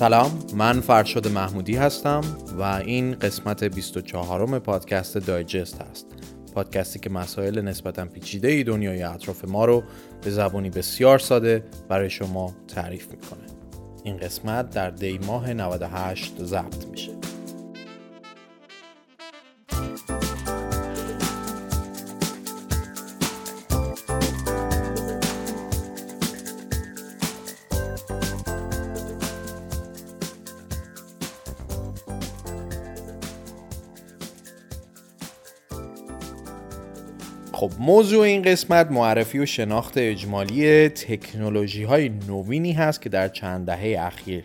سلام من فرشاد محمودی هستم و این قسمت 24 پادکست دایجست هست. پادکستی که مسائل نسبتا پیچیده ای دنیای اطراف ما رو به زبانی بسیار ساده برای شما تعریف می‌کنه. این قسمت در دی ماه 98 ضبط میشه. موضوع این قسمت معرفی و شناخت اجمالی تکنولوژی های نوینی هست که در چند دهه اخیر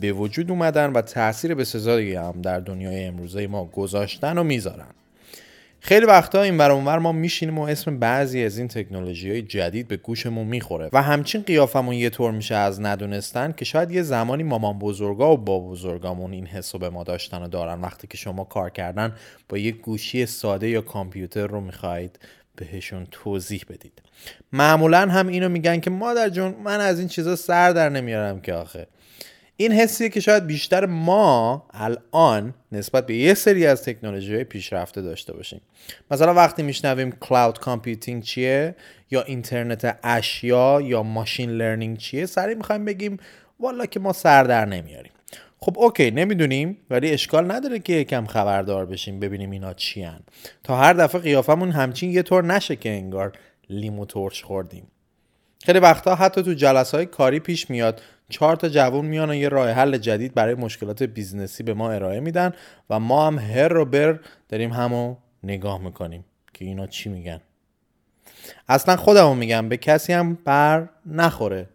به وجود اومدن و تاثیر به سزایی هم در دنیای امروزه ما گذاشتن و می‌ذارن. خیلی وقتا این برانور ما میشینیم و اسم بعضی از این تکنولوژی های جدید به گوشمون می‌خوره و همچین قیافمون یه طور میشه از ندونستن که شاید یه زمانی مامان بزرگا و با بزرگامون این حسو به ما داشتن و دارن. وقتی که شما کار کردن با یه گوشی ساده یا کامپیوتر رو می‌خواهید بهشون توضیح بدید. معمولا هم اینو میگن که مادر جون من از این چیزا سر در نمیارم که آخه. این حسیه که شاید بیشتر ما الان نسبت به یه سری از تکنولوژی پیشرفته داشته باشیم. مثلا وقتی میشنویم cloud computing چیه یا اینترنت اشیا یا machine learning چیه سریع می‌خوایم بگیم والا که ما سر در نمیاریم. خب okay نمی‌دونیم ولی اشکال نداره که یکم خبردار بشیم ببینیم اینا چی‌ان. تا هر دفعه قیافمون همچین یه طور نشه که انگار لیمو ترش خوردیم. خیلی وقتا حتی تو جلسه های کاری پیش میاد چهار تا جوون میان و یه راه حل جدید برای مشکلات business ی به ما ارائه میدن و ما هم هر هر بر داریم همو نگاه می‌کنیم که اینا چی میگن. اصلا خودمو میگم به کسی هم بر نخوره.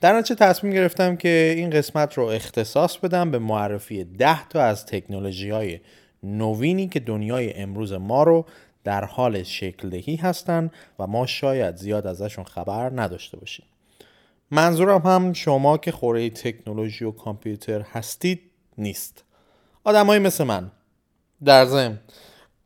در نتیجه تصمیم گرفتم که این قسمت رو اختصاص بدم به معرفی ده تا از تکنولوژی های نوینی که دنیای امروز ما رو در حال شکل دهی هستند و ما شاید زیاد ازشون خبر نداشته باشیم. منظورم هم شما که خوره تکنولوژی و کامپیوتر هستید نیست. آدمایی مثل من در ضمن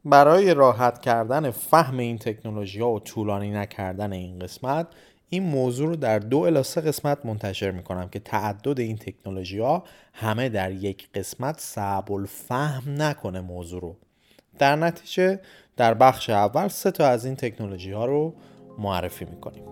برای راحت کردن فهم این تکنولوژی ها و طولانی نکردن این قسمت این موضوع رو در دو الی سه قسمت منتشر می‌کنم که تعدد این تکنولوژی ها همه در یک قسمت صعب الفهم نکنه موضوع رو. در نتیجه در بخش اول سه تا از این تکنولوژی ها رو معرفی می‌کنیم.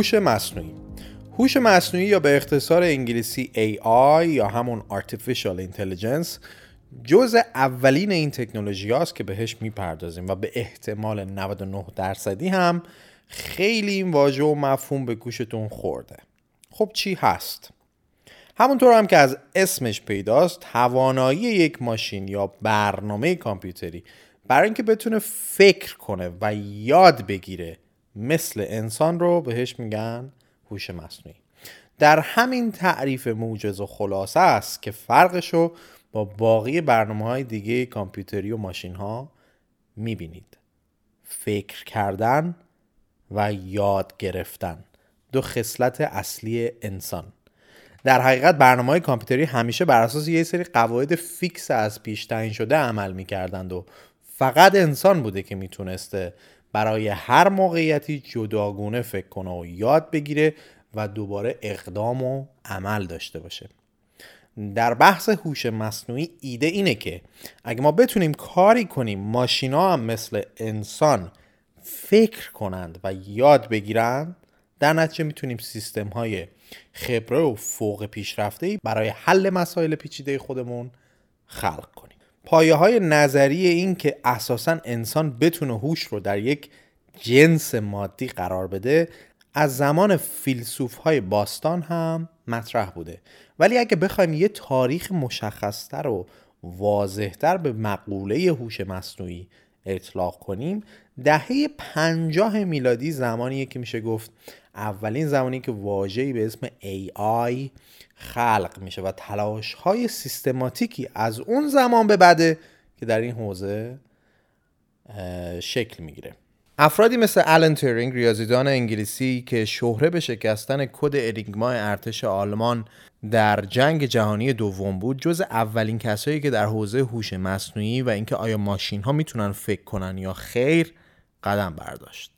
هوش مصنوعی هوش مصنوعی یا به اختصار انگلیسی AI یا همون Artificial Intelligence جز اولین این تکنولوژی هاست که بهش می‌پردازیم و به احتمال 99 درصدی هم خیلی این واژه و مفهوم به گوشتون خورده خب چی هست؟ همونطور هم که از اسمش پیداست توانایی یک ماشین یا برنامه کامپیوتری برای اینکه بتونه فکر کنه و یاد بگیره مثل انسان رو بهش میگن هوش مصنوعی. در همین تعریف موجز و خلاصه است که فرقش رو با باقی برنامه های دیگه کامپیوتری و ماشین ها می‌بینید. فکر کردن و یاد گرفتن دو خصلت اصلی انسان. در حقیقت برنامه های کامپیوتری همیشه بر اساس یه سری قواعد فیکس از پیش تعیین شده عمل می‌کردند و فقط انسان بوده که می‌تونسته برای هر موقعیتی جداگونه فکر کنه و یاد بگیره و دوباره اقدام و عمل داشته باشه. در بحث هوش مصنوعی ایده اینه که اگه ما بتونیم کاری کنیم ماشینا هم مثل انسان فکر کنند و یاد بگیرند در نتیجه می‌تونیم سیستم های خبره و فوق پیشرفته برای حل مسائل پیچیده خودمون خلق کنیم. پایه های نظری این که اساسا انسان بتونه هوش رو در یک جنس مادی قرار بده از زمان فیلسوف های باستان هم مطرح بوده. ولی اگه بخوایم یه تاریخ مشخصتر و واضحتر به مقوله هوش مصنوعی اطلاق کنیم دهه پنجاه میلادی زمانیه که میشه گفت اولین زمانی که واژه‌ای به اسم AI خلق میشه و تلاش های سیستماتیکی از اون زمان به بعده که در این حوزه شکل می‌گیره. افرادی مثل آلن تورینگ ریاضیدان انگلیسی که شهره به شکستن کد انیگما ارتش آلمان در جنگ جهانی دوم بود جز اولین کسایی که در حوزه هوش مصنوعی و اینکه آیا ماشین ها می‌تونن فکر کنن یا خیر قدم برداشت.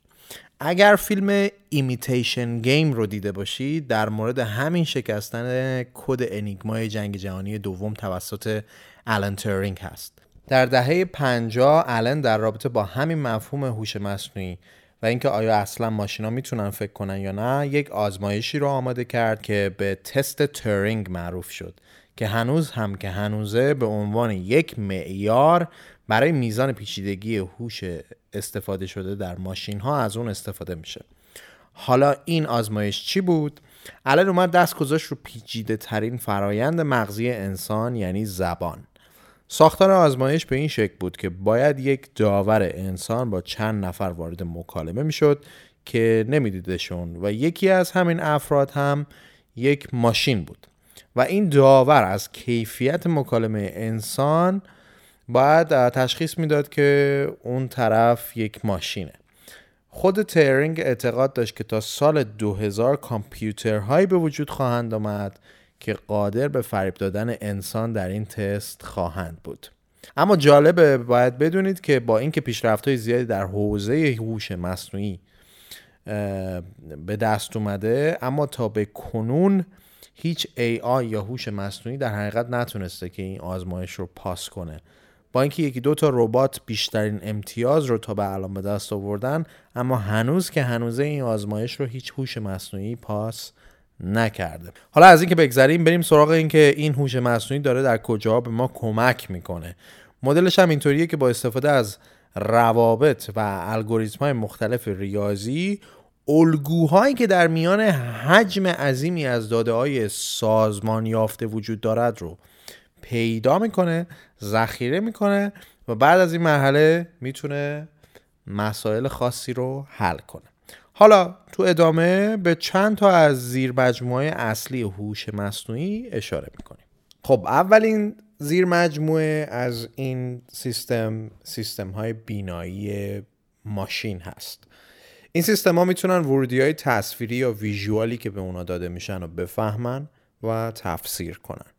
اگر فیلم Imitation Game رو دیده باشید در مورد همین شکستن کد انیگمای جنگ جهانی دوم توسط آلن تورینگ هست. در دهه 50 آلن در رابطه با همین مفهوم هوش مصنوعی و اینکه آیا اصلا ماشینا می‌تونن فکر کنن یا نه یک آزمایشی رو آماده کرد که به تست تورینگ معروف شد که هنوز هم که هنوزه به عنوان یک معیار برای میزان پیچیدگی هوش استفاده شده در ماشین ها از اون استفاده میشه. حالا این آزمایش چی بود؟ آلن اومد دست گذاشت رو پیچیده ترین فرایند مغزی انسان یعنی زبان. ساختار آزمایش به این شکل بود که باید یک داور انسان با چند نفر وارد مکالمه می‌شد که نمیدیدشون و یکی از همین افراد هم یک ماشین بود. و این داور از کیفیت مکالمه انسان باید تشخیص می‌داد که اون طرف یک ماشینه. خود ترینگ اعتقاد داشت که تا سال 2000 کامپیوترهایی به وجود خواهند آمد که قادر به فریب دادن انسان در این تست خواهند بود. اما جالبه باید بدونید که با اینکه پیشرفت های زیادی در حوزه هوش مصنوعی به دست اومده اما تا به کنون هیچ AI یا هوش مصنوعی در حقیقت نتونسته که این آزمایش رو پاس کنه. با اینکه یکی دو تا ربات بیشترین امتیاز رو تا به الان به دست آوردن اما هنوز که هنوزه این آزمایش رو هیچ هوش مصنوعی پاس نکرده. حالا از اینکه بگذریم بریم سراغ اینکه این هوش مصنوعی داره در کجا به ما کمک می‌کنه. مدلش هم اینطوریه که با استفاده از روابط و الگوریتم های مختلف ریاضی الگوهایی که در میان حجم عظیمی از داده های سازمان یافته وجود دارد رو پیدا می‌کنه ذخیره می‌کنه و بعد از این مرحله می‌تونه مسائل خاصی رو حل کنه. حالا تو ادامه به چند تا از زیر اصلی هوش مصنوعی اشاره می‌کنیم. خب اولین زیر مجموعه از این سیستم سیستم های بینایی ماشین هست. این سیستم ها می‌تونن ورودی های تصویری یا ویژوالی که به اونا داده میشن رو بفهمن و تفسیر کنن.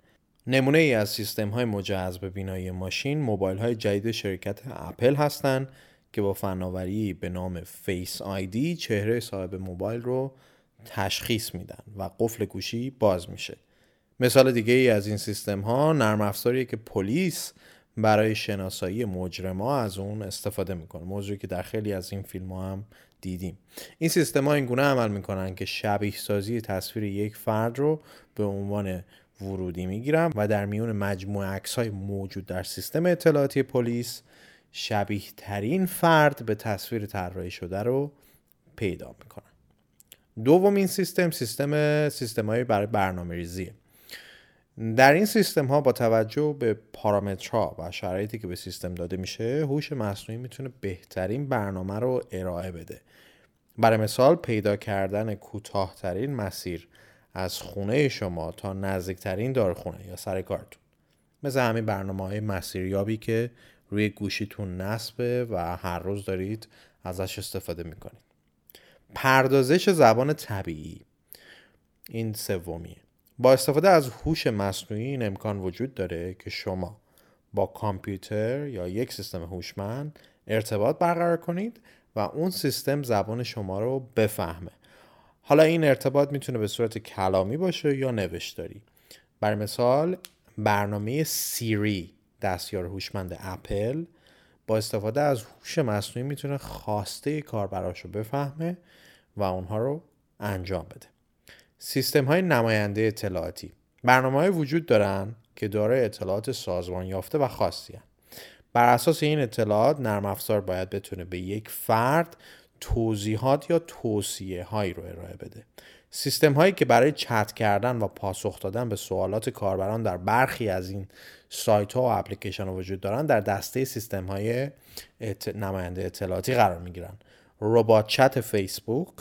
نمونه ای از سیستم های مجهز به بینایی ماشین موبایل های جدید شرکت اپل هستند که با فناوری به نام Face ID چهره صاحب موبایل رو تشخیص میدن و قفل گوشی باز میشه. مثال دیگه ای از این سیستم ها نرم افزاریه که پلیس برای شناسایی مجرما از اون استفاده می‌کنه. موضوعی که در خیلی از این فیلم ها هم دیدیم. این سیستم ها این گونه عمل می‌کنن که شبیه سازی تصویر یک فرد رو به عنوان ورودی می‌گیرن و در میون مجموعه عکس های موجود در سیستم اطلاعاتی پلیس شبیه ترین فرد به تصویر طراحی شده رو پیدا می‌کنن دومین سیستم سیستم سیستم های برای برنامه ریزیه در این سیستم ها با توجه به پارامترها و شرایطی که به سیستم داده میشه هوش مصنوعی می‌تونه بهترین برنامه رو ارائه بده. برای مثال پیدا کردن کوتاهترین مسیر از خونه شما تا نزدیکترین دارخونه یا سر کارتون. مثل همین برنامه های مسیریابی که روی گوشیتون نصبه و هر روز دارید ازش استفاده می‌کنید. پردازش زبان طبیعی. این سومیه. با استفاده از هوش مصنوعی این امکان وجود داره که شما با کامپیوتر یا یک سیستم هوشمند ارتباط برقرار کنید و اون سیستم زبان شما رو بفهمه. حالا این ارتباط می‌تونه به صورت کلامی باشه یا نوشتاری. برای مثال برنامه سیری دستیار هوشمند اپل با استفاده از هوش مصنوعی می‌تونه خواسته کاربراش رو بفهمه و اونها رو انجام بده. سیستم های نماینده اطلاعاتی. برنامه های وجود دارن که دارای اطلاعات سازمان یافته و خاصی هن. بر اساس این اطلاعات نرم افزار باید بتونه به یک فرد توضیحات یا توصیه هایی رو ارائه بده. سیستم هایی که برای چت کردن و پاسخ دادن به سوالات کاربران در برخی از این سایت ها و اپلیکیشن ها وجود دارن در دسته سیستم های نماینده اطلاعاتی قرار می گیرن ربات چت فیسبوک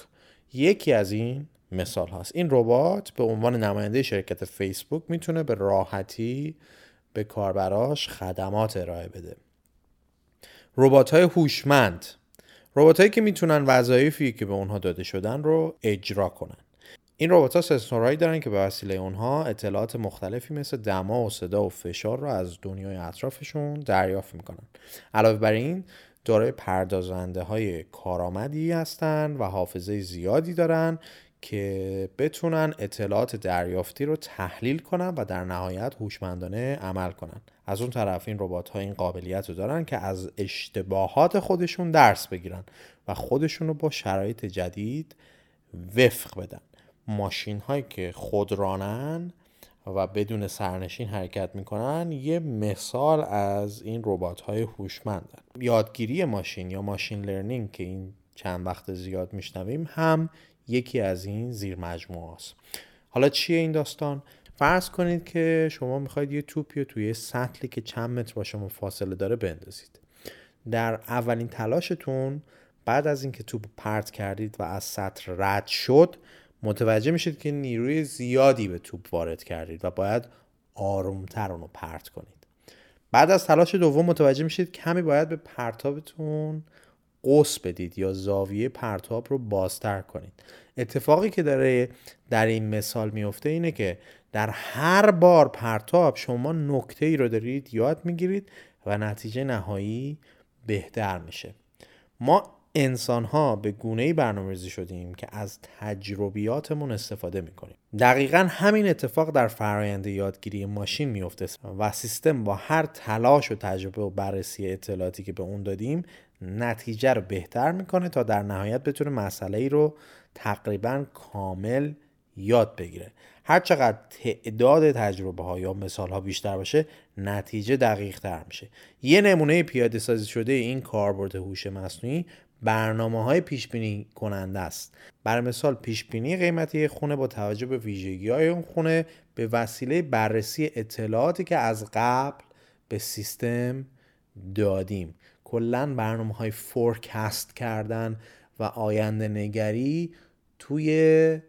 یکی از این مثال هاست. این ربات به عنوان نماینده شرکت فیسبوک می‌تونه به راحتی به کاربراش خدمات ارائه بده. ربات های هوشمند ربات هایی که می‌تونن وظایفی که به اونها داده شدن رو اجرا کنن. این ربات ها سنسورهایی دارن که به وسیله اونها اطلاعات مختلفی مثل دما و صدا و فشار رو از دنیای اطرافشون دریافت می‌کنن. علاوه بر این دارای پردازنده های کارآمدی هستند و حافظه زیادی دارن که بتونن اطلاعات دریافتی رو تحلیل کنن و در نهایت هوشمندانه عمل کنن. از اون طرف این ربات ها این قابلیت رو دارن که از اشتباهات خودشون درس بگیرن و خودشون رو با شرایط جدید وفق بدن. ماشین هایی که خودرانن و بدون سرنشین حرکت می‌کنن یه مثال از این ربات های هوشمندن. یادگیری ماشین یا ماشین لرنینگ که این چند وقت زیاد میشنویم هم یکی از این زیر مجموعه است حالا چیه این داستان؟ فرض کنید که شما می‌خواید یه توپی رو توی سطلی که چند متر با شما فاصله داره بندازید. در اولین تلاشتون بعد از اینکه توپ پرت کردید و از سطل رد شد متوجه میشید که نیروی زیادی به توپ وارد کردید و باید آرومتر اونو پرت کنید. بعد از تلاش دوم متوجه میشید کمی باید به پرتابتون قوس بدید یا زاویه پرتاب رو بازتر کنید. اتفاقی که داره در این مثال میفته اینه که در هر بار پرتاب شما نکته ای رو دارید یاد می‌گیرید و نتیجه نهایی بهتر میشه. ما انسان ها به گونه ای برنامه‌ریزی شدیم که از تجربیاتمون استفاده می‌کنیم. دقیقا همین اتفاق در فرآیند یادگیری ماشین میفته و سیستم با هر تلاش و تجربه و بررسی اطلاعاتی که به اون دادیم نتیجه رو بهتر می‌کنه تا در نهایت بتونه مسئله ای رو تقریبا کامل یاد بگیره. هر چقدر تعداد تجربه ها یا مثال ها بیشتر باشه نتیجه دقیق تر میشه. یه نمونه پیاده سازی شده این کاربرد هوش مصنوعی برنامه های پیش بینی کننده است. بر مثال پیش بینی قیمتی خونه با توجه به ویژگی های اون خونه به وسیله بررسی اطلاعاتی که از قبل به سیستم دادیم. کلا برنامه های فورکست کردن و آینده نگری توی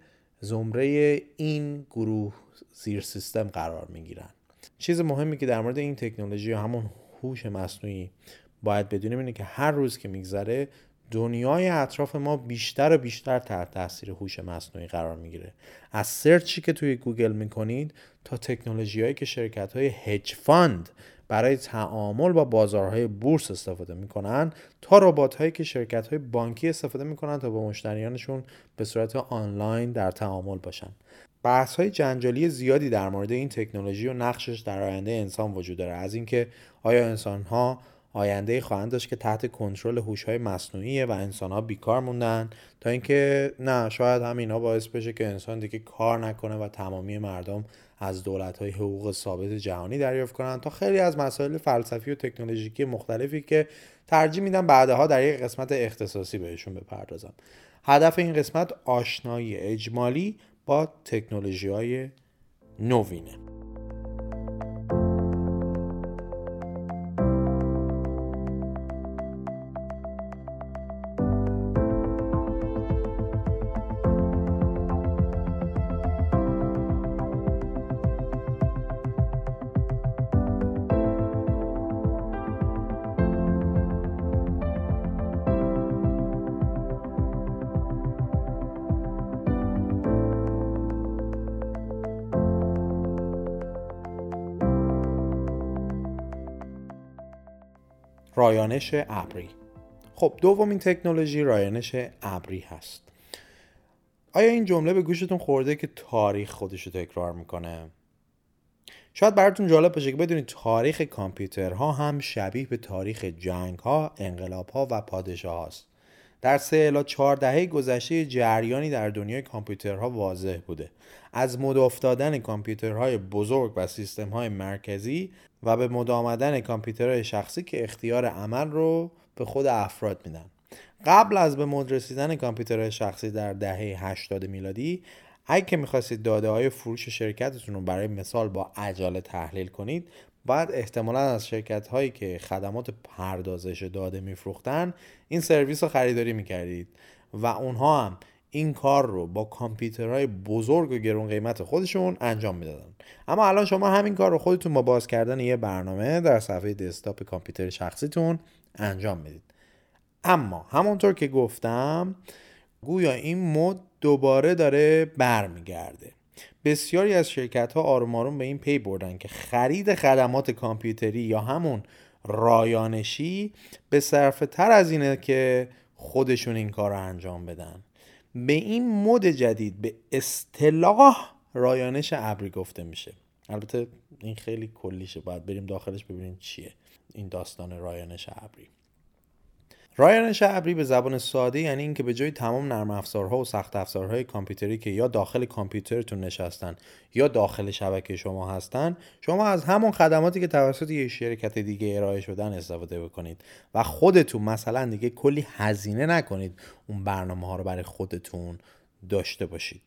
زمره این گروه زیر سیستم قرار می گیرن چیز مهمی که در مورد این تکنولوژی و همون هوش مصنوعی باید بدونیم اینه که هر روز که میگذره دنیای اطراف ما بیشتر و بیشتر تحت تاثیر هوش مصنوعی قرار می‌گیره. از search ی که توی گوگل می‌کنید تا تکنولوژی هایی که شرکت های hedge fund برای تعامل با بازارهای بورس استفاده می‌کنن تا ربات هایی که شرکت های بانکی استفاده می‌کنن تا با مشتریانشون به صورت آنلاین در تعامل باشن. بحث های جنجالی زیادی در مورد این تکنولوژی و نقشش در آینده انسان وجود داره. از اینکه آیا انسان ها آینده خواهند داشت که تحت کنترل های مصنوعیه و انسان ها بیکار موندن تا اینکه نه شاید هم اینا باعث بشه که انسان دیگه کار نکنه و تمامی مردم از دولت های حقوق ثابت جهانی دریافت کنن. تا خیلی از مسائل فلسفی و تکنولوژیکی مختلفی که ترجیح میدم بعدها در یک قسمت اختصاصی بهشون بپردازم. هدف این قسمت آشنایی اجمالی با تکنولوژی های نوینه. رایانش ابری خب دومین تکنولوژی رایانش ابری هست آیا این جمله به گوشتون خورده که تاریخ خودش رو تکرار می‌کنه شاید براتون جالب باشه که بدونید تاریخ کامپیوترها هم شبیه به تاریخ جنگ ها، انقلاب ها و پادشاه هاست. در سه الا چهار دهه گذشته جریانی در دنیای کامپیوترها واضح بوده. از مد افتادن کامپیوترهای بزرگ و سیستمهای مرکزی و به مد آمدن کامپیوترهای شخصی که اختیار عمل رو به خود افراد میدن. قبل از به مد رسیدن کامپیوتر شخصی در دهه 80 میلادی اگه که می‌خواستید داده های فروش شرکتتون رو برای مثال با عجله تحلیل کنید باید احتمالا از شرکت هایی که خدمات پردازش داده میفروختن این سرویس رو خریداری می‌کردید. و اونها هم این کار رو با کامپیوترهای بزرگ و گرون قیمت خودشون انجام می‌دادن. اما الان شما همین کار رو خودتون با باز کردن یه برنامه در صفحه دسکتاپ کامپیوتر شخصیتون انجام می‌دید. اما همونطور که گفتم گویا این مد دوباره داره برمیگرده. بسیاری از شرکت ها آروم آروم به این پی بردن که خرید خدمات کامپیوتری یا همون رایانشی به صرف تر از اینه که خودشون این کار رو انجام بدن. به این مد جدید به اصطلاح رایانش ابری گفته میشه. البته این خیلی کلیشه باید بریم داخلش ببینیم چیه این داستان رایانش ابری. رایانش ابری به زبان ساده یعنی اینکه به جای تمام نرم افزارها و سخت افزارهای کامپیوتری که یا داخل کامپیوترتون نشستن یا داخل شبکه شما هستن شما از همون خدماتی که توسط یه شرکت دیگه ارائه شدن استفاده بکنید و خودتون مثلا دیگه کلی هزینه نکنید اون برنامه ها رو برای خودتون داشته باشید.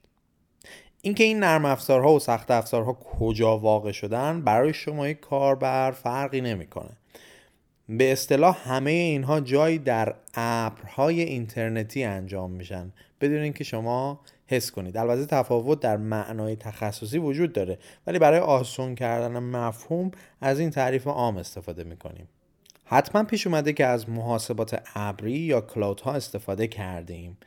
اینکه این نرم افزارها و سخت افزارها کجا واقع شدن برای شما کاربر فرقی نمی‌کنه. به اصطلاح همه اینها جایی در ابرهای اینترنتی انجام میشن. بدون اینکه شما حس کنید. البته تفاوت در معنای تخصصی وجود داره. ولی برای آسون کردن مفهوم از این تعریف عام استفاده می‌کنیم. حتما پیش اومده که از محاسبات ابری یا cloud ها استفاده کرده ایم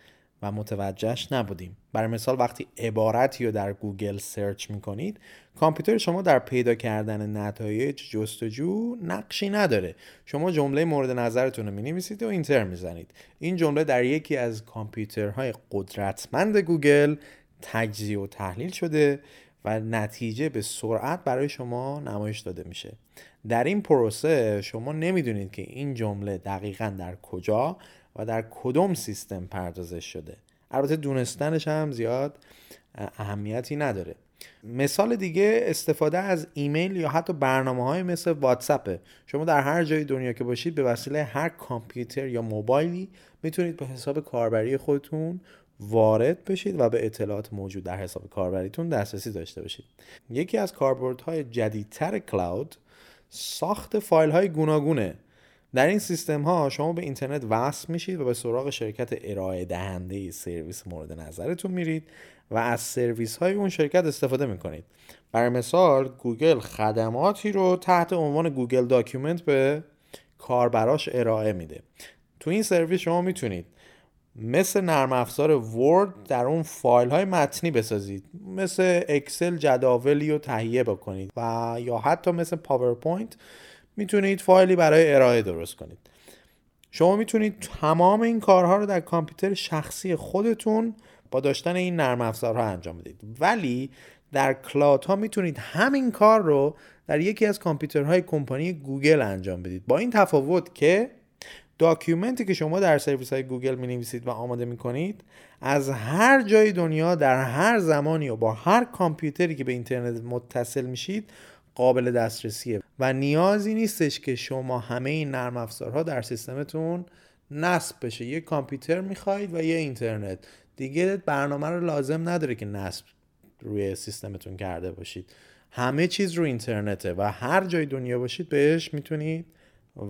و متوجهش نبودیم. برای مثال وقتی عبارتی رو در گوگل search می‌کنید کامپیوتر شما در پیدا کردن نتایج جستجو نقشی نداره. شما جمله مورد نظرتون رو می‌نویسید و enter می‌زنید. این جمله در یکی از کامپیوترهای قدرتمند گوگل تجزیه و تحلیل شده و نتیجه به سرعت برای شما نمایش داده میشه. در این پروسه شما نمی‌دونید که این جمله دقیقا در کجا و در کدوم سیستم پردازش شده. البته دونستنش هم زیاد اهمیتی نداره. مثال دیگه استفاده از ایمیل یا حتی برنامه های مثل واتساپه شما در هر جای دنیا که باشید به وسیله هر کامپیوتر یا موبایلی می‌تونید به حساب کاربری خودتون وارد بشید و به اطلاعات موجود در حساب کاربریتون دسترسی داشته باشید. یکی از کاربردهای جدیدتر cloud ساخت فایل های گوناگونه. در این سیستم ها شما به اینترنت وصل میشید و به سراغ شرکت ارائه دهنده سرویس مورد نظرتون میرید و از سرویس های اون شرکت استفاده می‌کنید. برای مثال گوگل خدماتی رو تحت عنوان گوگل document به کاربراش ارائه میده. تو این سرویس شما می‌تونید مثل نرم افزار ورد در اون فایل های متنی بسازید. مثل اکسل جداولی رو تهیه بکنید و یا حتی مثل پاورپوینت می‌تونید فایلی برای ارائه درست کنید. شما می‌تونید تمام این کارها رو در کامپیوتر شخصی خودتون با داشتن این نرم افزارها انجام بدید. ولی در cloud ها می‌تونید همین کار رو در یکی از کامپیوترهای کمپانی گوگل انجام بدید. با این تفاوت که document ی که شما در سرویس های گوگل می نویسید و آماده می کنید از هر جای دنیا در هر زمانی و با هر کامپیوتری که به اینترنت متصل میشید قابل دسترسیه. و نیازی نیستش که شما همه این نرم افزارها در سیستمتون نصب بشه. یه کامپیوتر می‌خواید و یه اینترنت. دیگه برنامه رو لازم نداره که نصب روی سیستمتون کرده باشید. همه چیز رو اینترنته و هر جای دنیا باشید بهش می‌تونید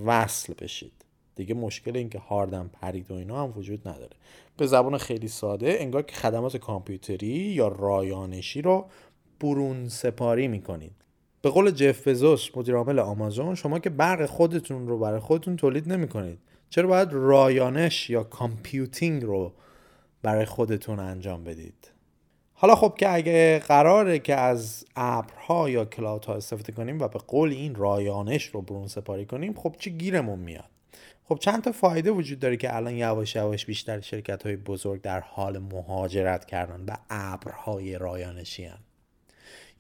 وصل بشید. دیگه مشکل اینکه هاردم پرید و اینا هم وجود نداره. به زبان خیلی ساده انگار که خدمات کامپیوتری یا رایانشی رو برون سپاری می‌کنید. به قول جف بزوس مدیر عامل آمازون شما که برق خودتون رو برای خودتون تولید نمی کنید چرا باید رایانش یا computing رو برای خودتون انجام بدید؟ حالا خب که اگه قراره که از ابرها یا cloud ها استفاده کنیم و به قول این رایانش رو برون سپاری کنیم خب چه گیرمون میاد؟ خب چند تا فایده وجود داره که الان یواش یواش بیشتر شرکت های بزرگ در حال مهاجرت کردن به ابرهای رایانشی هن.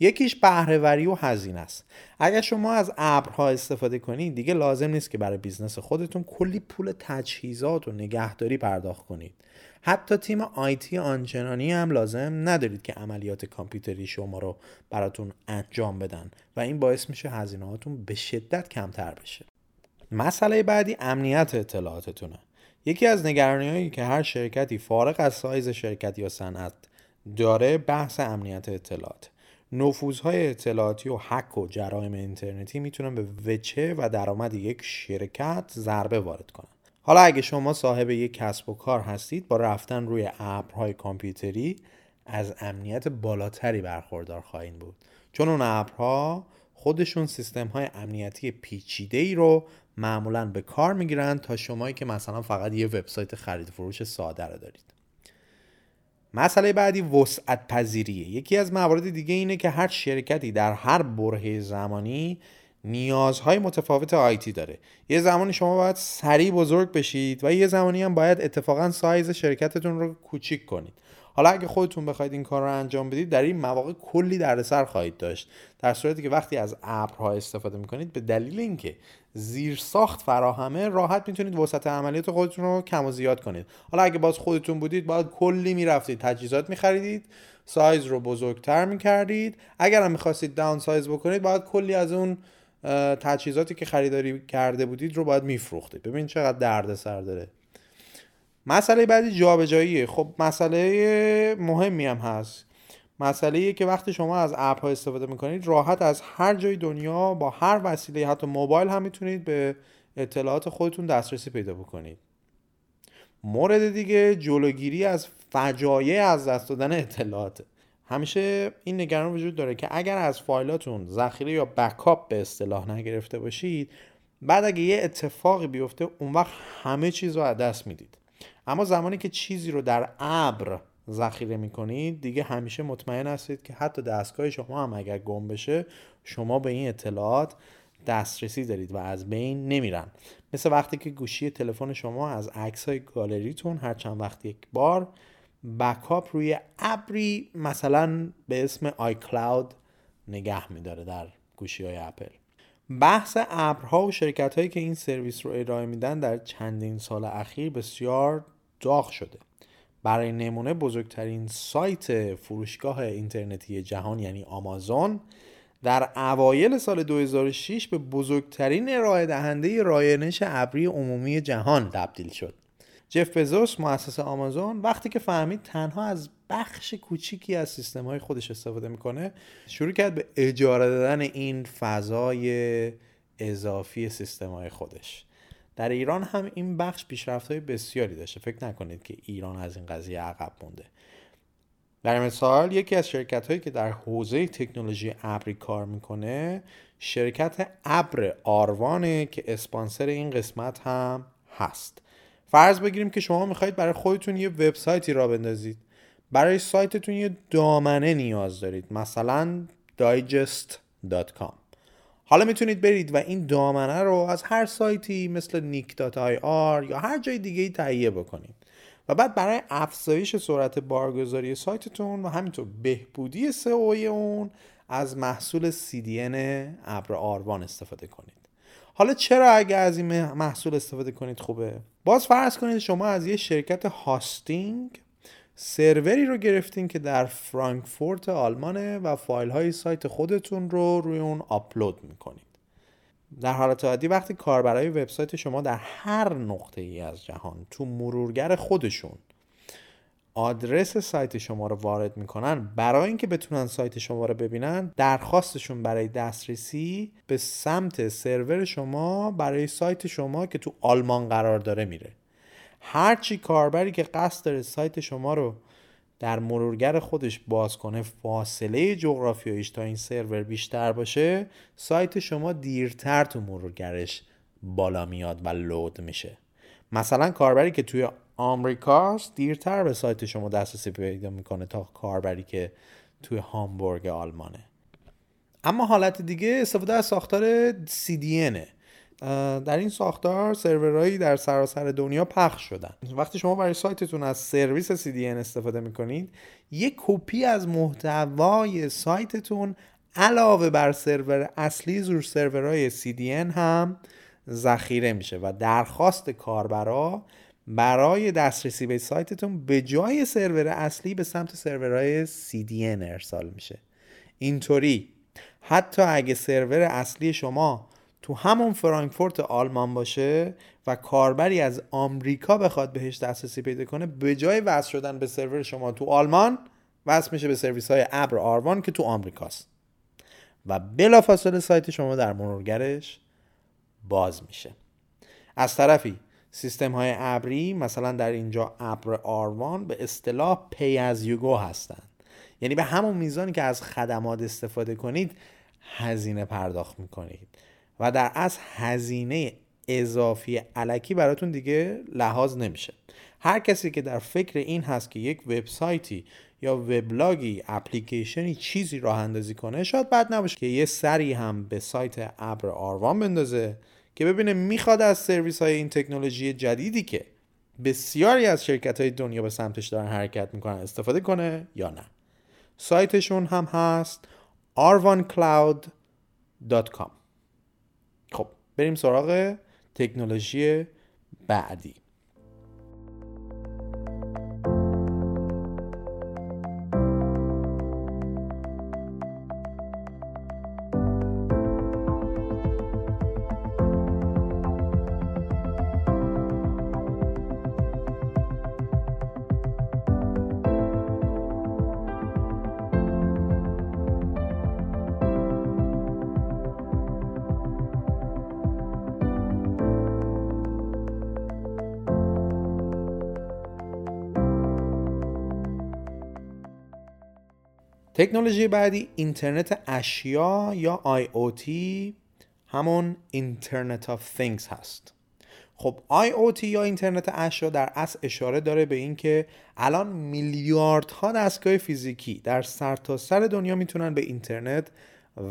یکیش بهره‌وری و هزینه است. اگر شما از ابرها استفاده کنید دیگه لازم نیست که برای business خودتون کلی پول تجهیزات و نگهداری پرداخت کنید. حتی تیم IT آنچنانی هم لازم ندارید که عملیات کامپیوتری شما رو براتون انجام بدن و این باعث میشه هزینه هاتون به شدت کمتر بشه. مسئله بعدی امنیت اطلاعاتتونه. یکی از نگرانی هایی که هر شرکتی فارغ از سایز شرکت یا صنعت داره بحث امنیت اطلاعات. نفوذهای اطلاعاتی و حک و جرایم اینترنتی می‌تونن به وچه و درآمد یک شرکت ضربه وارد کنن. حالا اگه شما صاحب یک کسب و کار هستید با رفتن روی ابرهای کامپیوتری از امنیت بالاتری برخوردار خواهید بود. چون اون ابرها خودشون سیستم های امنیتی پیچیده ای رو معمولا به کار می‌گیرن تا شمایی که مثلا فقط یه وبسایت خرید فروش ساده رو دارید. مسئله بعدی وسعت پذیریه یکی از موارد دیگه اینه که هر شرکتی در هر برهه زمانی نیازهای متفاوت آیتی داره. یه زمانی شما باید سریع بزرگ بشید و یه زمانی هم باید اتفاقا سایز شرکتتون رو کوچیک کنید. حالا اگه خودتون بخواید این کار رو انجام بدید در این مواقع کلی دردسر خواهید داشت. در صورتی که وقتی از ابرها استفاده می‌کنید به دلیل اینکه زیر ساخت فراهمه راحت می‌تونید وسط عملیات خودتون رو کم و زیاد کنید. حالا اگه باز خودتون بودید باید کلی می‌رفتید تجهیزات میخریدید سایز رو بزرگتر می‌کردید. اگر هم می‌خواستید داون سایز بکنید باید کلی از اون تجهیزاتی که خریداری کرده بودید رو باید میفروختید. ببین چقدر دردسر داره. مسئله بعدی جابجاییه. خب مسئله مهمی هم هست. مسئله که وقتی شما از اپ ها استفاده می‌کنید راحت از هر جای دنیا با هر وسیله حتی موبایل هم می‌تونید به اطلاعات خودتون دسترسی پیدا بکنید. مورد دیگه جلوگیری از فجایع از دست دادن اطلاعات. همیشه این نگران وجود داره که اگر از فایلاتون ذخیره یا بکاپ به اصطلاح نگرفته باشید بعد اگه یه اتفاقی بیفته اون وقت همه چیز رو از دست می‌دید. اما زمانی که چیزی رو در ابر ذخیره می‌کنید دیگه همیشه مطمئن هستید که حتی دستگاه شما هم اگر گم بشه شما به این اطلاعات دسترسی دارید و از بین نمیرن. مثل وقتی که گوشی تلفن شما از عکس های گالریتون هر چند وقت یک بار بکاپ روی ابری مثلا به اسم آی کلاود نگه میداره در گوشی های اپل. بحث ابرها و شرکت هایی که این سرویس رو ارائه میدن در چندین سال اخیر بسیار داغ شده. برای نمونه بزرگترین سایت فروشگاه اینترنتی جهان یعنی آمازون در اوایل سال 2006 به بزرگترین ارائه دهنده رایانش ابری عمومی جهان تبدیل شد. جف بزوس مؤسس آمازون وقتی که فهمید تنها از بخش کوچیکی از سیستم های خودش استفاده می‌کنه شروع کرد به اجاره دادن این فضای اضافی سیستم های خودش. در ایران هم این بخش پیشرفت های بسیاری داشته. فکر نکنید که ایران از این قضیه عقب مونده. در مثال یکی از شرکت هایی که در حوزه تکنولوژی ابری کار می‌کنه شرکت ابر آروانه که اسپانسر این قسمت هم هست. فرض بگیریم که شما می‌خواهید برای خودتون یه وبسایتی را بندازید. برای سایتتون یه دامنه نیاز دارید. مثلا digest.com حالا می‌تونید برید و این دامنه رو از هر سایتی مثل nick.ir یا هر جای دیگه تهیه بکنید. و بعد برای افزایش سرعت بارگذاری سایتتون و همینطور بهبودی سئو اون از محصول CDN ابر آروان استفاده کنید. حالا چرا اگه از این محصول استفاده کنید خوبه؟ باز فرض کنید شما از یه شرکت هاستینگ سروری رو گرفتین که در فرانکفورت آلمانه و فایل های سایت خودتون رو روی اون آپلود می‌کنید. در حالت عادی وقتی کاربرای وبسایت شما در هر نقطه ای از جهان تو مرورگر خودشون آدرس سایت شما رو وارد می‌کنن برای اینکه بتونن سایت شما رو ببینن درخواستشون برای دسترسی به سمت سرور شما برای سایت شما که تو آلمان قرار داره میره. هرچی کاربری که قصد داره سایت شما رو در مرورگر خودش باز کنه فاصله جغرافیاییش تا این سرور بیشتر باشه سایت شما دیرتر تو مرورگرش بالا میاد و لود میشه. مثلا کاربری که توی آمریکاست دیرتر به سایت شما دسترسی پیدا می‌کنه تا کاربری که توی هامبورگ آلمانه. اما حالت دیگه استفاده از ساختار CDN در این ساختار سرورهایی در سراسر دنیا پخش شدن. وقتی شما برای سایتتون از سرویس CDN استفاده می‌کنید یک کپی از محتوای سایتتون علاوه بر سرور اصلی زور سرورهای CDN هم ذخیره میشه و درخواست کاربرا برای دسترسی به سایتتون به جای سرور اصلی به سمت سرورهای CDN ارسال میشه. اینطوری. حتی اگه سرور اصلی شما تو همون فرانکفورت آلمان باشه و کاربری از آمریکا بخواد بهش دسترسی پیدا کنه به جای وصل شدن به سرور شما تو آلمان وصل میشه به سرویس های ابر آروان که تو آمریکاست. و بلافاصله سایت شما در مرورگرش باز میشه. از طرفی سیستم های ابری مثلا در اینجا ابر آروان به اصطلاح پی از یوگو هستند یعنی به همون میزانی که از خدمات استفاده کنید هزینه پرداخت می‌کنید. و در از هزینه اضافی علکی براتون دیگه لحاظ نمیشه. هر کسی که در فکر این هست که یک وبسایتی یا وبلاگی اپلیکیشنی چیزی راه اندازی کنه شاید بد نباشه که یه سری هم به سایت ابر آروان بندازه که ببینه می‌خواد از سرویس های این تکنولوژی جدیدی که بسیاری از شرکت های دنیا به سمتش دارن حرکت می‌کنن استفاده کنه یا نه. سایتشون هم هست arvancloud.com بریم سراغ تکنولوژی بعدی. تکنولوژی بعدی اینترنت اشیا یا IoT همون اینترنت of Things هست. خب IoT یا اینترنت اشیا در اصل اشاره داره به اینکه الان میلیاردها دستگاه فیزیکی در سرتاسر سر دنیا می‌تونن به اینترنت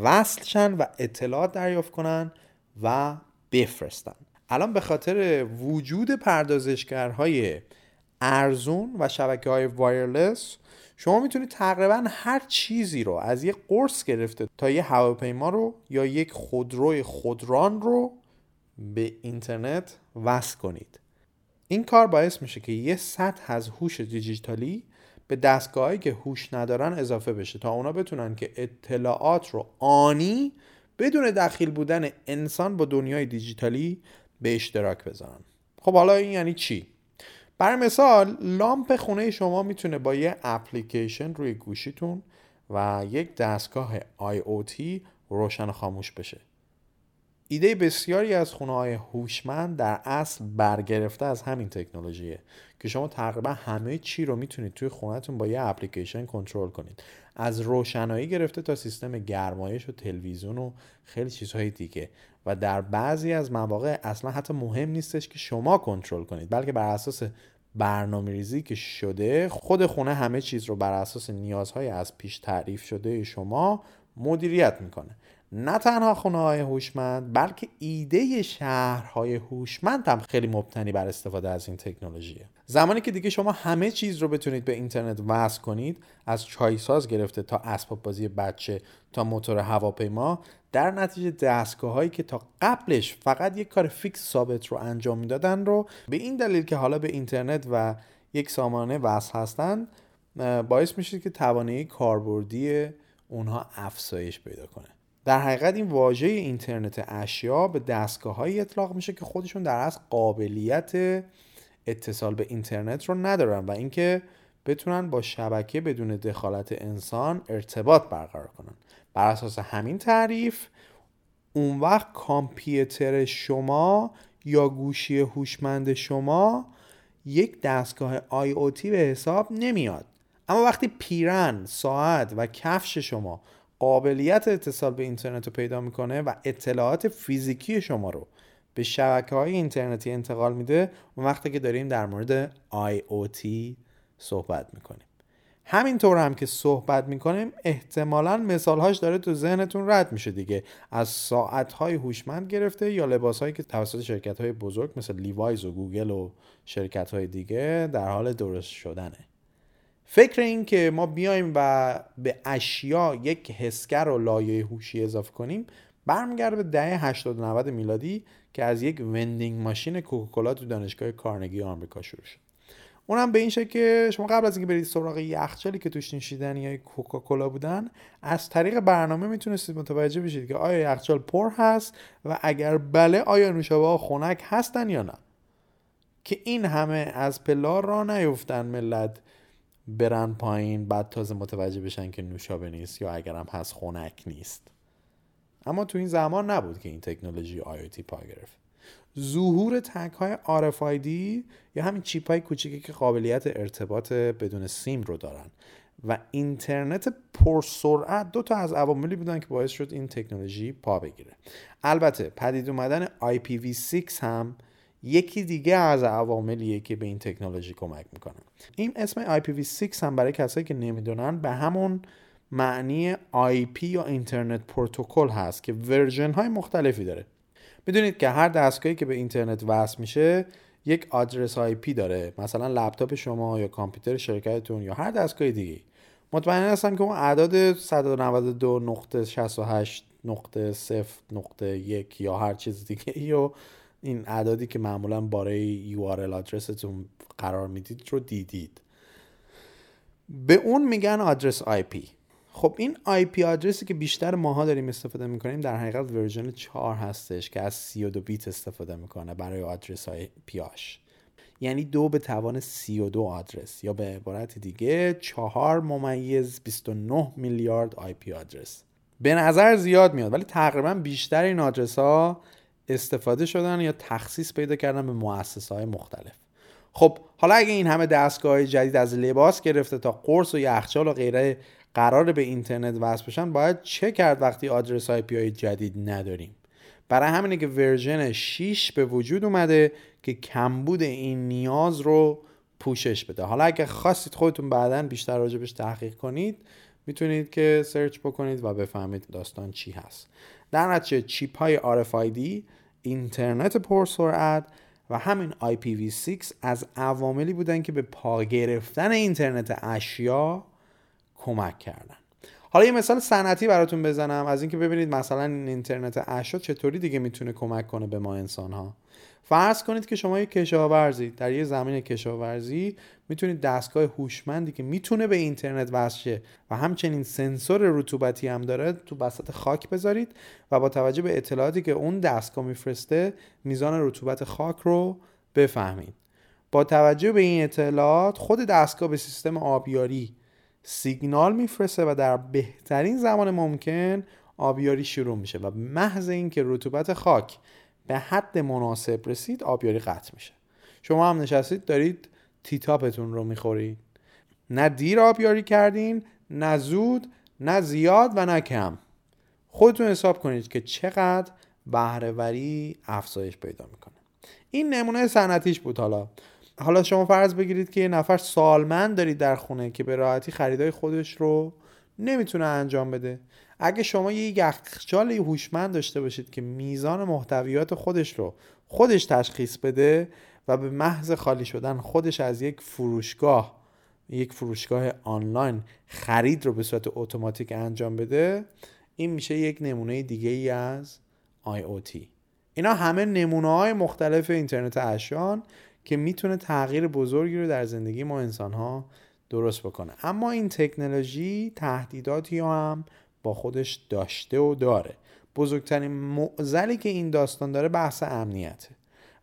وصل شن و اطلاعات دریافت کنن و بفرستن. الان به خاطر وجود پردازشگرهای ارزون و شبکه های وایرلس شما می‌تونید تقریبا هر چیزی رو از یک قرص گرفته تا یه هواپیما رو یا یک خودروی خودران رو به اینترنت وصل کنید. این کار باعث میشه که یه سطح از هوش دیجیتالی به دستگاهایی که هوش ندارن اضافه بشه تا اونا بتونن که اطلاعات رو آنی بدون دخیل بودن انسان با دنیای دیجیتالی به اشتراک بذارن. خب حالا این یعنی چی؟ برای مثال لامپ خونه شما می‌تونه با یه اپلیکیشن روی گوشیتون و یک دستگاه IoT روشن خاموش بشه. ایده بسیاری از خونه های هوشمند در اصل برگرفته از همین تکنولوژیه که شما تقریبا همه چی رو می‌تونید توی خونهتون با یه اپلیکیشن کنترل کنید. از روشنایی گرفته تا سیستم گرمایش و تلویزیون و خیلی چیزهای دیگه. و در بعضی از مواقع اصلا حتی مهم نیستش که شما کنترل کنید بلکه بر اساس برنامه ریزی که شده خود خونه همه چیز رو بر اساس نیازهای از پیش تعریف شده شما مدیریت می‌کنه. نه تنها خونه های هوشمند بلکه ایده شهرهای هوشمند هم خیلی مبتنی بر استفاده از این تکنولوژیه زمانی که دیگه شما همه چیز رو بتونید به اینترنت وصل کنید از چایساز گرفته تا اسباب بازی بچه تا موتور هواپیما در نتیجه دستگاه هایی که تا قبلش فقط یک کار فیکس ثابت رو انجام می‌دادن رو به این دلیل که حالا به اینترنت و یک سامانه وصل هستند باعث میشه که توانایی کاربردی اونها افزایش پیدا کنه. در حقیقت این واژه اینترنت اشیا به دستگاه اطلاق میشه که خودشون در اصل قابلیت اتصال به اینترنت رو ندارن و اینکه بتونن با شبکه بدون دخالت انسان ارتباط برقرار کنن. بر اساس همین تعریف اون وقت کامپیوتر شما یا گوشی هوشمند شما یک دستگاه IoT به حساب نمیاد. اما وقتی پیرن، ساعت و کفش شما قابلیت اتصال به اینترنت رو پیدا می‌کنه و اطلاعات فیزیکی شما رو به شبکه های اینترنتی انتقال میده اون وقته که داریم در مورد IoT صحبت می‌کنیم. همینطور هم که صحبت می‌کنیم احتمالا مثالهاش داره تو ذهنتون رد میشه دیگه. از ساعت های هوشمند گرفته یا لباس هایی که توسط شرکت های بزرگ مثل لیوایز و گوگل و شرکت های دیگه در حال درست شدنه. فکر این که ما بیایم و به اشیا یک حسگر و لایه هوشی اضافه کنیم برمیگرده به دهه 80 90 میلادی که از یک وندینگ ماشین کوکاکولا تو دانشگاه کارنگی آمریکا شروع شد. اونم به این شکل که شما قبل از اینکه برید سراغ یخچالی که توش نوشیدنی یا کوکاکولا بودن از طریق برنامه می‌تونستید متوجه بشید که آیا یخچال پر هست و اگر بله آیا نوشابه خنک هستن یا نه. که این همه از پلار را نیفتن ملت. برن پایین بعد تازه متوجه بشن که نوشابه نیست یا اگرم هست خنک نیست. اما تو این زمان نبود که این تکنولوژی IoT پا گرفت. ظهور تک های RFID یا همین چیپ های کوچیکی که قابلیت ارتباط بدون سیم رو دارن و اینترنت پرسرعت دو تا از عواملی بودن که باعث شد این تکنولوژی پا بگیره. البته پدید اومدن IPv6 هم یکی دیگه از عواملیه که به این تکنولوژی کمک می‌کنه. این اسم IPv6 هم برای کسایی که نمی‌دونن به همون معنی IP یا اینترنت پروتکل هست که ورژن های مختلفی داره. می‌دونید که هر دستگاهی که به اینترنت وصل میشه یک آدرس IP داره. مثلا لپتاپ شما یا کامپیوتر شرکتتون یا هر دستگاه دیگه مطمئن هستم که اون اعداد 192 نقطه 68 نقطه 0 نقطه یک یا هر چیز دیگه یا این اعدادی که معمولا برای URL آدرستون قرار می‌دید رو دیدید. به اون میگن آدرس IP خب این IP آدرسی که بیشتر ماها داریم استفاده می‌کنیم در حقیقت ورژن 4 هستش که از 32 بیت استفاده می‌کنه برای آدرس های پیاش یعنی دو به توان 32 آدرس یا به عبارت دیگه 4 ممیز 29 میلیارد IP آدرس. به نظر زیاد میاد ولی تقریبا بیشتر این آدرس ها استفاده شدن یا تخصیص پیدا کردن به مؤسسه های مختلف. خب حالا اگه این همه دستگاه جدید از لباس گرفته تا قرص و یخچال و غیره قراره به اینترنت وصل بشن باید چه کرد وقتی آدرس IP جدید نداریم؟ برای همینه که version 6 به وجود اومده که کمبود این نیاز رو پوشش بده. حالا اگه خواستید خودتون بعدا بیشتر راجبش تحقیق کنید می‌تونید که search بکنید و بفهمید داستان چی هست. در نتیجه chip های RFID اینترنت پرسرعت و همین IPv6 از عواملی بودن که به پا گرفتن اینترنت اشیا کمک کردن. حالا یه مثال صنعتی براتون بزنم. از اینکه ببینید مثلا اینترنت اشیا چطوری دیگه می‌تونه کمک کنه به ما انسان ها فرض کنید که شما یه کشاورزی در یه زمین کشاورزی می‌تونید دستگاه هوشمندی که می‌تونه به اینترنت وصل و همچنین سنسور رطوبتی هم داره تو بساط خاک بذارید و با توجه به اطلاعاتی که اون دستگاه میفرسته میزان رطوبت خاک رو بفهمید. با توجه به این اطلاعات خود دستگاه به سیستم آبیاری سیگنال میفرسته و در بهترین زمان ممکن آبیاری شروع میشه و محض اینکه رطوبت خاک به حد مناسب رسید آبیاری قطع میشه. شما هم نشستید دارید تیتاپتون رو می‌خورید. نه دیر آبیاری کردین نه زود نه زیاد و نه کم. خودتون حساب کنید که چقدر بهرهوری افزایش پیدا می‌کنه. این نمونه صنعتیش بود حالا. حالا شما فرض بگیرید که یه نفر سالمند دارید در خونه که به راحتی خریدای خودش رو نمی‌تونه انجام بده. اگه شما یه یخچال هوشمند داشته باشید که میزان محتویات خودش رو خودش تشخیص بده و به محض خالی شدن خودش از یک فروشگاه یک فروشگاه آنلاین خرید رو به صورت اتوماتیک انجام بده این میشه یک نمونه دیگه ای از IoT اینا همه نمونه های مختلف اینترنت اشیان که می‌تونه تغییر بزرگی رو در زندگی ما انسان ها درست بکنه. اما این تکنولوژی تهدیداتی هم با خودش داشته و داره. بزرگترین معزلی که این داستان داره بحث امنیته.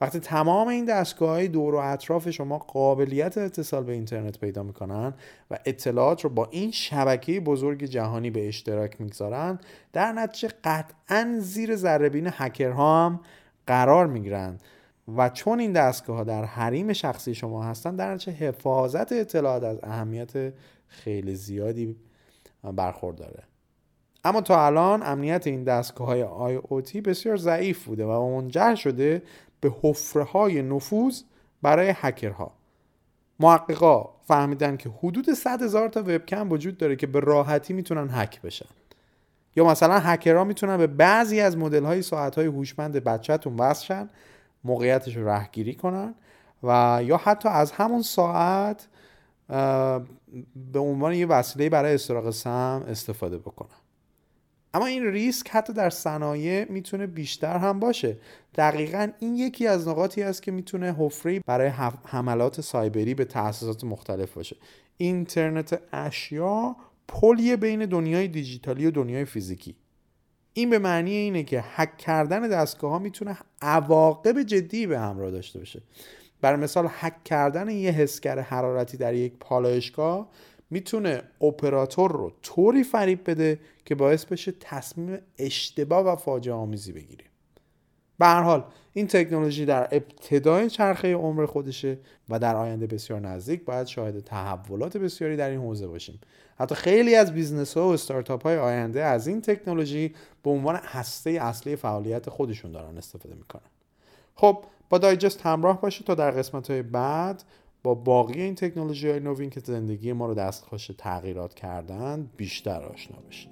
وقتی تمام این دستگاه های دور و اطراف شما قابلیت اتصال به اینترنت پیدا می‌کنن و اطلاعات رو با این شبکه بزرگ جهانی به اشتراک می‌گذارن در نتیجه قطعا زیر ذربین هکرها هم قرار می‌گیرن. و چون این دستگاه ها در حریم شخصی شما هستن در نتیجه حفاظت اطلاعات از اهمیت خیلی زیادی برخورداره. اما تا الان امنیت این دستگاه های IoT بسیار ضعیف بوده و منجر شده به حفره های نفوذ برای هکرها. محققا فهمیدن که حدود 100 هزار تا وبکم وجود داره که به راحتی می‌تونن هک بشن. یا مثلا هکرها می‌تونن به بعضی از مدل های ساعت های هوشمند بچهتون وصل موقعیتش رو رهگیری کنن و یا حتی از همون ساعت به عنوان یه وسیله برای استراق سم استفاده بکنن. اما این ریسک حتی در صنایع می‌تونه بیشتر هم باشه. دقیقا این یکی از نقاطی است که می‌تونه حفره برای حملات سایبری به تأسیسات مختلف باشه. اینترنت اشیا پلیه بین دنیای دیجیتالی و دنیای فیزیکی. این به معنی اینه که حک کردن دستگاه ها می‌تونه عواقب جدی به همراه داشته باشه. بر مثال حک کردن یه حسگر حرارتی در یک پالایشگاه می‌تونه اپراتور رو طوری فریب بده که باعث بشه تصمیم اشتباه و فاجعه آمیزی بگیره. به هر حال این تکنولوژی در ابتدای چرخه عمر خودشه و در آینده بسیار نزدیک. باید شاهد تحولات بسیاری در این حوزه باشیم. حتی خیلی از business ها و استارتاپ های آینده از این تکنولوژی به عنوان هسته اصلی فعالیت خودشون دارن استفاده می‌کنن. خب با دایجست همراه باشید تا در قسمت های بعد با باقی این تکنولوژی های نوین که زندگی ما رو دستخوش تغییرات کردن بیشتر آشنا بشید